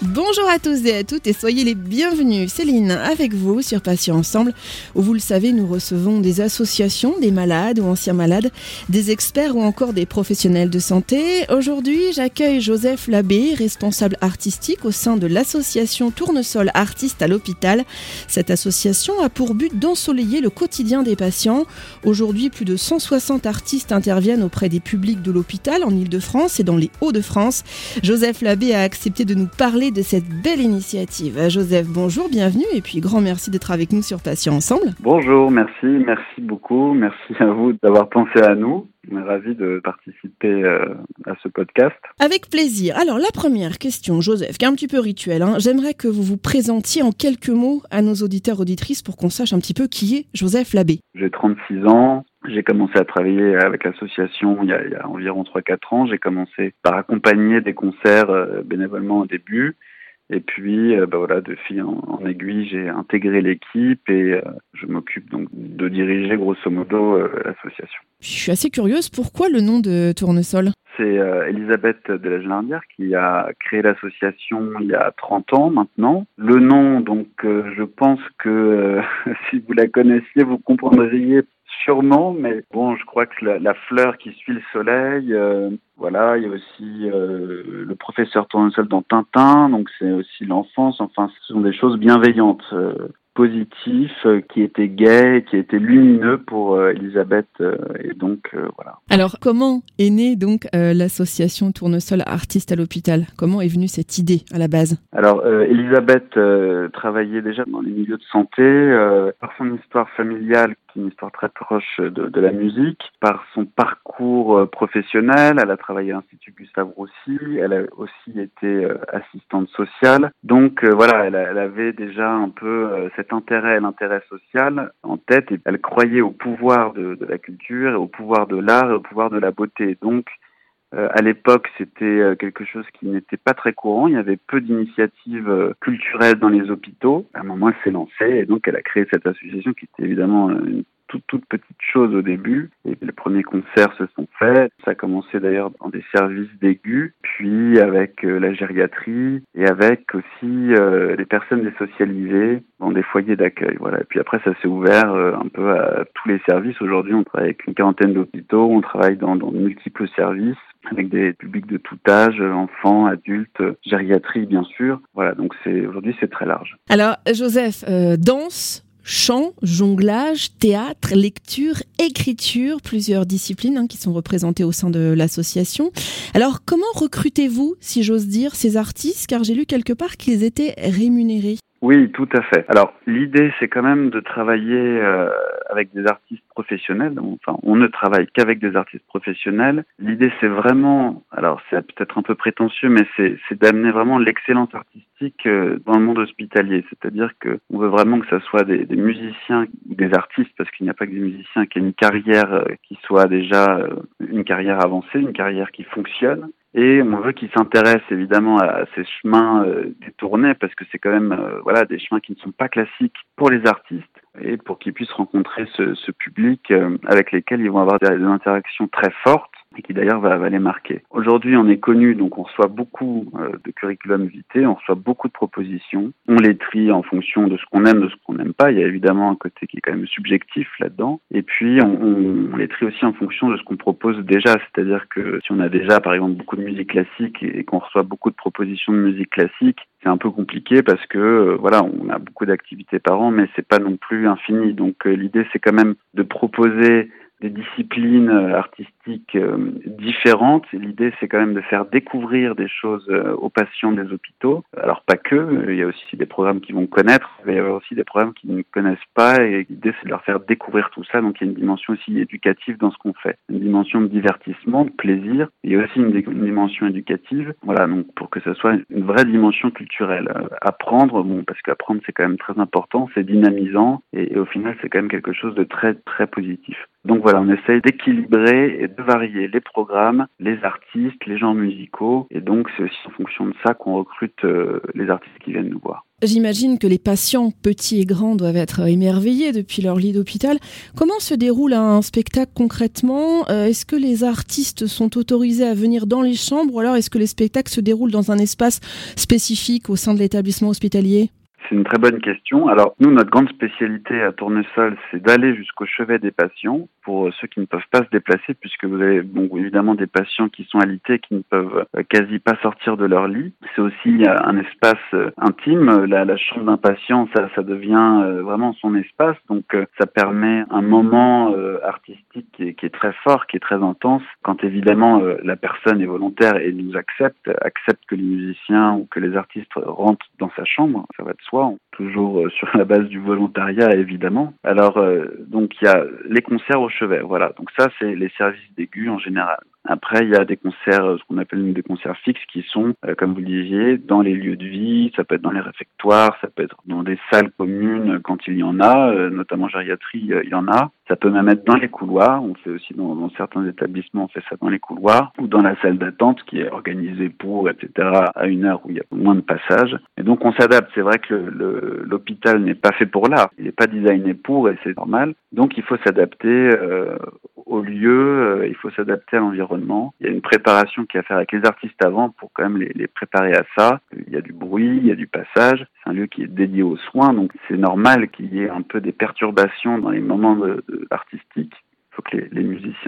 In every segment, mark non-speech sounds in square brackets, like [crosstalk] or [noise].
Bonjour à tous et à toutes et soyez les bienvenus. Céline avec vous sur Patients Ensemble où vous le savez nous recevons des associations, des malades ou anciens malades, des experts ou encore des professionnels de santé. Aujourd'hui j'accueille Joseph Labbé, responsable artistique au sein de l'association Tournesol Artistes à l'hôpital. Cette association a pour but d'ensoleiller le quotidien des patients. Aujourd'hui plus de 160 artistes interviennent auprès des publics de l'hôpital en Ile-de-France et dans les Hauts-de-France. Joseph Labbé a accepté de nous parler de cette belle initiative. Joseph, bonjour, bienvenue et puis grand merci d'être avec nous sur Patients Ensemble. Bonjour, merci, merci beaucoup, merci à vous d'avoir pensé à nous. On est ravis de participer euh, à ce podcast. Avec plaisir. Alors la première question, Joseph, qui est un petit peu rituelle, hein. j'aimerais que vous vous présentiez en quelques mots à nos auditeurs auditrices pour qu'on sache un petit peu qui est Joseph Labbé. J'ai 36 ans, j'ai commencé à travailler avec l'association il, y a environ 3-4 ans. J'ai commencé par accompagner des concerts euh, bénévolement au début. Et puis, euh, bah voilà, de fil en, aiguille, j'ai intégré l'équipe et euh, je m'occupe donc de diriger grosso modo l'association. Je suis assez curieuse, pourquoi le nom de Tournesol? C'est Elisabeth de la Gelardière qui a créé l'association il y a 30 ans maintenant. Le nom, donc, je pense que [laughs] si vous la connaissiez, vous comprendriez Sûrement, mais bon, je crois que la, fleur qui suit le soleil, euh, voilà, il y a aussi euh, le professeur Tournesol dans Tintin, donc c'est aussi l'enfance. Enfin, ce sont des choses bienveillantes. Euh, positif, euh, qui était gai, qui était lumineux pour Elisabeth. Et donc, voilà. Alors, comment est née donc l'association Tournesol Artistes à l'hôpital? Comment est venue cette idée à la base? Alors, Elisabeth travaillait déjà dans les milieux de santé, par son histoire familiale, une histoire très proche de, la musique, par son parcours professionnel. Elle a travaillé à l'Institut Gustave Roussy, elle a aussi été assistante sociale. Donc, voilà, elle, avait déjà un peu cette intérêt, l'intérêt social en tête et elle croyait au pouvoir de, la culture, au pouvoir de l'art et au pouvoir de la beauté. Donc, euh, à l'époque, c'était euh, quelque chose qui n'était pas très courant. Il y avait peu d'initiatives euh, culturelles dans les hôpitaux. À un moment, elle s'est lancée et donc elle a créé cette association qui était évidemment une toute, toute petite chose au début. Et les premiers concerts se sont faits. Ça a commencé d'ailleurs dans des services d'aigus, puis avec euh, la gériatrie et avec aussi euh, les personnes désocialisées dans des foyers d'accueil. Voilà. Et puis après, ça s'est ouvert euh, un peu à tous les services. Aujourd'hui, on travaille avec une quarantaine d'hôpitaux, on travaille dans, dans de multiples services avec des publics de tout âge, enfants, adultes, gériatrie bien sûr. Voilà, donc aujourd'hui c'est très large. Alors Joseph, danse, chant, jonglage, théâtre, lecture, écriture, plusieurs disciplines hein, qui sont représentées au sein de l'association. Alors comment recrutez-vous, si j'ose dire, ces artistes? Car j'ai lu quelque part qu'ils étaient rémunérés. Oui, tout à fait. Alors l'idée, c'est quand même de travailler euh, avec des artistes professionnels. Enfin, on ne travaille qu'avec des artistes professionnels. L'idée, c'est vraiment, alors c'est peut-être un peu prétentieux, mais c'est d'amener vraiment l'excellence artistique euh, dans le monde hospitalier. C'est-à-dire que on veut vraiment que ce soit des, des musiciens des artistes, parce qu'il n'y a pas que des musiciens, qui aient une carrière euh, qui soit déjà une carrière avancée, une carrière qui fonctionne et on veut qu'ils s'intéressent évidemment à ces chemins euh, détournés parce que c'est quand même euh, voilà des chemins qui ne sont pas classiques pour les artistes et pour qu'ils puissent rencontrer ce, public euh, avec lesquels ils vont avoir des interactions très fortes et qui d'ailleurs va, les marquer. Aujourd'hui, on est connu, donc on reçoit beaucoup euh, de curriculum vitae, on reçoit beaucoup de propositions. On les trie en fonction de ce qu'on aime, de ce qu'on n'aime pas. Il y a évidemment un côté qui est quand même subjectif là-dedans. Et puis, on, les trie aussi en fonction de ce qu'on propose déjà. C'est-à-dire que si on a déjà, par exemple, beaucoup de musique classique et, qu'on reçoit beaucoup de propositions de musique classique, c'est un peu compliqué parce que euh, voilà, on a beaucoup d'activités par an, mais c'est pas non plus infini. Donc euh, l'idée, c'est quand même de proposer des disciplines euh, artistiques euh, différentes. L'idée, c'est quand même de faire découvrir des choses euh, aux patients des hôpitaux. Alors pas que, il y a aussi des programmes qui vont connaître, mais il y a aussi des programmes qui ne connaissent pas. Et l'idée, c'est de leur faire découvrir tout ça. Donc il y a une dimension aussi éducative dans ce qu'on fait, une dimension de divertissement, de plaisir. Il y a aussi une, dimension éducative. Voilà, donc pour que ce soit une vraie dimension culturelle. apprendre, bon, parce qu'apprendre c'est quand même très important, c'est dynamisant et, au final c'est quand même quelque chose de très très positif. Donc voilà, on essaye d'équilibrer et varier les programmes, les artistes, les genres musicaux. Et donc, c'est aussi en fonction de ça qu'on recrute euh, les artistes qui viennent nous voir. J'imagine que les patients, petits et grands, doivent être émerveillés depuis leur lit d'hôpital. Comment se déroule un spectacle concrètement? Euh, Est-ce que les artistes sont autorisés à venir dans les chambres ou alors est-ce que les spectacles se déroulent dans un espace spécifique au sein de l'établissement hospitalier? C'est une très bonne question. Alors, nous, notre grande spécialité à Tournesol, c'est d'aller jusqu'au chevet des patients pour ceux qui ne peuvent pas se déplacer, puisque vous avez bon, évidemment des patients qui sont alités, qui ne peuvent euh, quasi pas sortir de leur lit. C'est aussi euh, un espace euh, intime. La, chambre d'un patient, ça, ça devient vraiment son espace. Donc, ça permet un moment artistique qui est, qui est, très fort, qui est très intense. Quand évidemment la personne est volontaire et nous accepte, accepte que les musiciens ou que les artistes rentrent dans sa chambre, ça va de soi toujours euh, sur la base du volontariat évidemment. Alors euh, donc il y a les concerts au chevet, voilà. Donc ça c'est les services d'aigu en général. Après, il y a des concerts, euh, ce qu'on appelle des concerts fixes, qui sont, comme vous le disiez, dans les lieux de vie, ça peut être dans les réfectoires, ça peut être dans des salles communes quand il y en a, notamment gériatrie, il y en a. Ça peut même être dans les couloirs, on fait aussi dans, certains établissements, on fait ça dans les couloirs, ou dans la salle d'attente qui est organisée pour, etc., à une heure où il y a moins de passages. Et donc on s'adapte, c'est vrai que l'hôpital n'est pas fait pour là, il n'est pas designé pour, et c'est normal. Donc il faut s'adapter euh, au lieu, euh, il faut s'adapter à l'environnement. Il y a une préparation qui a à faire avec les artistes avant pour quand même les, préparer à ça. Il y a du bruit, il y a du passage. C'est un lieu qui est dédié aux soins, donc c'est normal qu'il y ait un peu des perturbations dans les moments de, de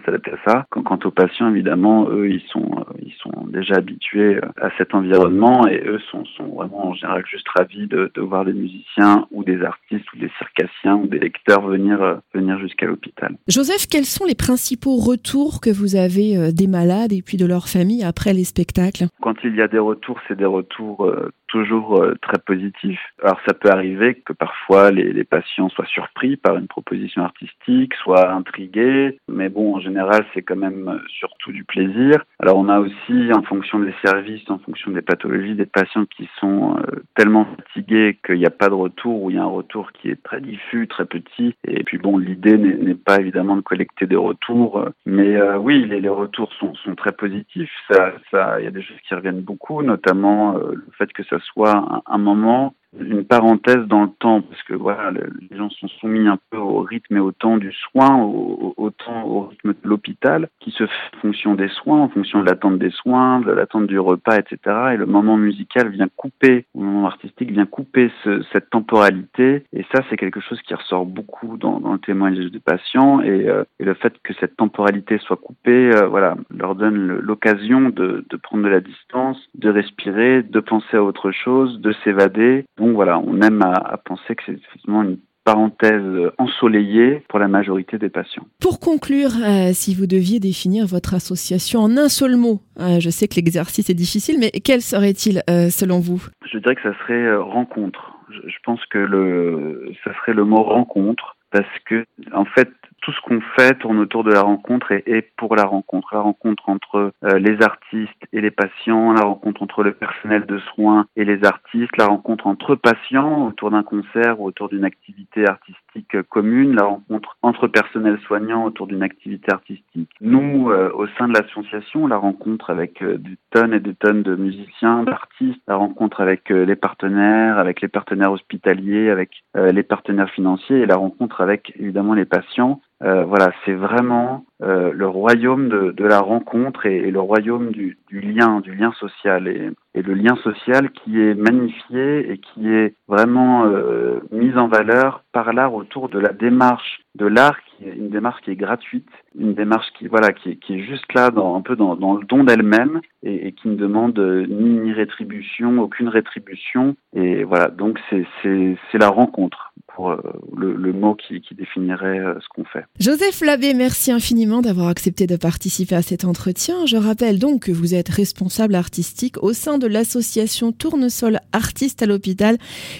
s'adaptent à ça. Quant, quant, aux patients, évidemment, eux, ils sont, euh, ils sont déjà habitués euh, à cet environnement et eux sont, sont vraiment en général juste ravis de, de voir des musiciens ou des artistes ou des circassiens ou des lecteurs venir, euh, venir jusqu'à l'hôpital. Joseph, quels sont les principaux retours que vous avez des malades et puis de leur famille après les spectacles? Quand il y a des retours, c'est des retours toujours très positifs. Alors ça peut arriver que parfois les, patients soient surpris par une proposition artistique, soient intrigués mais bon, en général, c'est quand même euh, surtout du plaisir. Alors, on a aussi, en fonction des services, en fonction des pathologies, des patients qui sont euh, tellement fatigués qu'il n'y a pas de retour ou il y a un retour qui est très diffus, très petit. Et puis bon, l'idée n'est pas évidemment de collecter des retours, mais euh, oui, les, retours sont, très positifs. Ça, ça, il y a des choses qui reviennent beaucoup, notamment le fait que ça soit un, moment une parenthèse dans le temps parce que voilà les gens sont soumis un peu au rythme et au temps du soin au, au temps au rythme de l'hôpital qui se fait en fonction des soins en fonction de l'attente des soins de l'attente du repas etc et le moment musical vient couper le moment artistique vient couper ce, cette temporalité. Et ça c'est quelque chose qui ressort beaucoup dans, le témoignage des patients. Et, euh, et, le fait que cette temporalité soit coupée euh, voilà leur donne l'occasion de, de prendre de la distance de respirer de penser à autre chose de s'évader. Donc voilà, on aime à, à penser que c'est effectivement une parenthèse ensoleillée pour la majorité des patients. Pour conclure, euh, si vous deviez définir votre association en un seul mot, euh, je sais que l'exercice est difficile, mais quel serait-il euh, selon vous? Je dirais que ça serait rencontre. Je, je, pense que le, ça serait le mot rencontre parce que en fait tout ce qu'on fait tourne autour de la rencontre et, et, pour la rencontre. La rencontre entre euh, les artistes et les patients, la rencontre entre le personnel de soins et les artistes, la rencontre entre patients autour d'un concert ou autour d'une activité artistique commune, la rencontre entre personnel soignant autour d'une activité artistique. Nous, euh, au sein de l'association, la rencontre avec euh, des tonnes et des tonnes de musiciens, d'artistes, la rencontre avec les partenaires, avec les partenaires hospitaliers, avec les partenaires financiers et la rencontre avec évidemment les patients euh, voilà, c'est vraiment euh, le royaume de, de la rencontre et, et, le royaume du, du lien, du lien social et, et, le lien social qui est magnifié et qui est vraiment euh, mis en valeur par l'art autour de la démarche de l'art qui est une démarche qui est gratuite, une démarche qui voilà qui est, qui est juste là dans un peu dans, dans le don d'elle-même et, et, qui ne demande ni, ni rétribution, aucune rétribution. Et voilà donc c'est la rencontre pour euh, le, le, mot qui, qui définirait euh, ce qu'on fait. Joseph Labbé, merci infiniment d'avoir accepté de participer à cet entretien. Je rappelle donc que vous êtes responsable artistique au sein de l'association Tournesol Artistes à l'hôpital,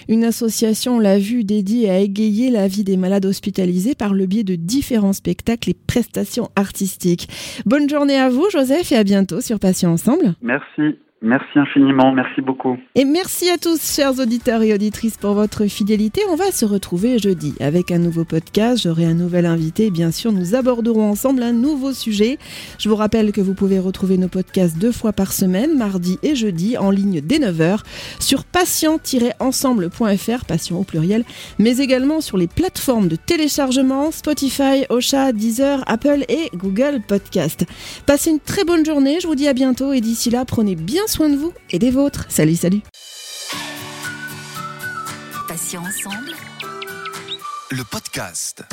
une association, on l'a vu, dédiée à égayer la vie des malades hospitalisés par le biais de différents spectacles et prestations artistiques. Bonne journée à vous, Joseph, et à bientôt sur Patients Ensemble. Merci. Merci infiniment, merci beaucoup. Et merci à tous, chers auditeurs et auditrices, pour votre fidélité. On va se retrouver jeudi avec un nouveau podcast. J'aurai un nouvel invité. Bien sûr, nous aborderons ensemble un nouveau sujet. Je vous rappelle que vous pouvez retrouver nos podcasts deux fois par semaine, mardi et jeudi, en ligne dès 9h, sur patient-ensemble.fr, patient au pluriel, mais également sur les plateformes de téléchargement Spotify, Ocha, Deezer, Apple et Google Podcast. Passez une très bonne journée. Je vous dis à bientôt et d'ici là, prenez bien soin de vous et des vôtres. Salut, salut. Le podcast.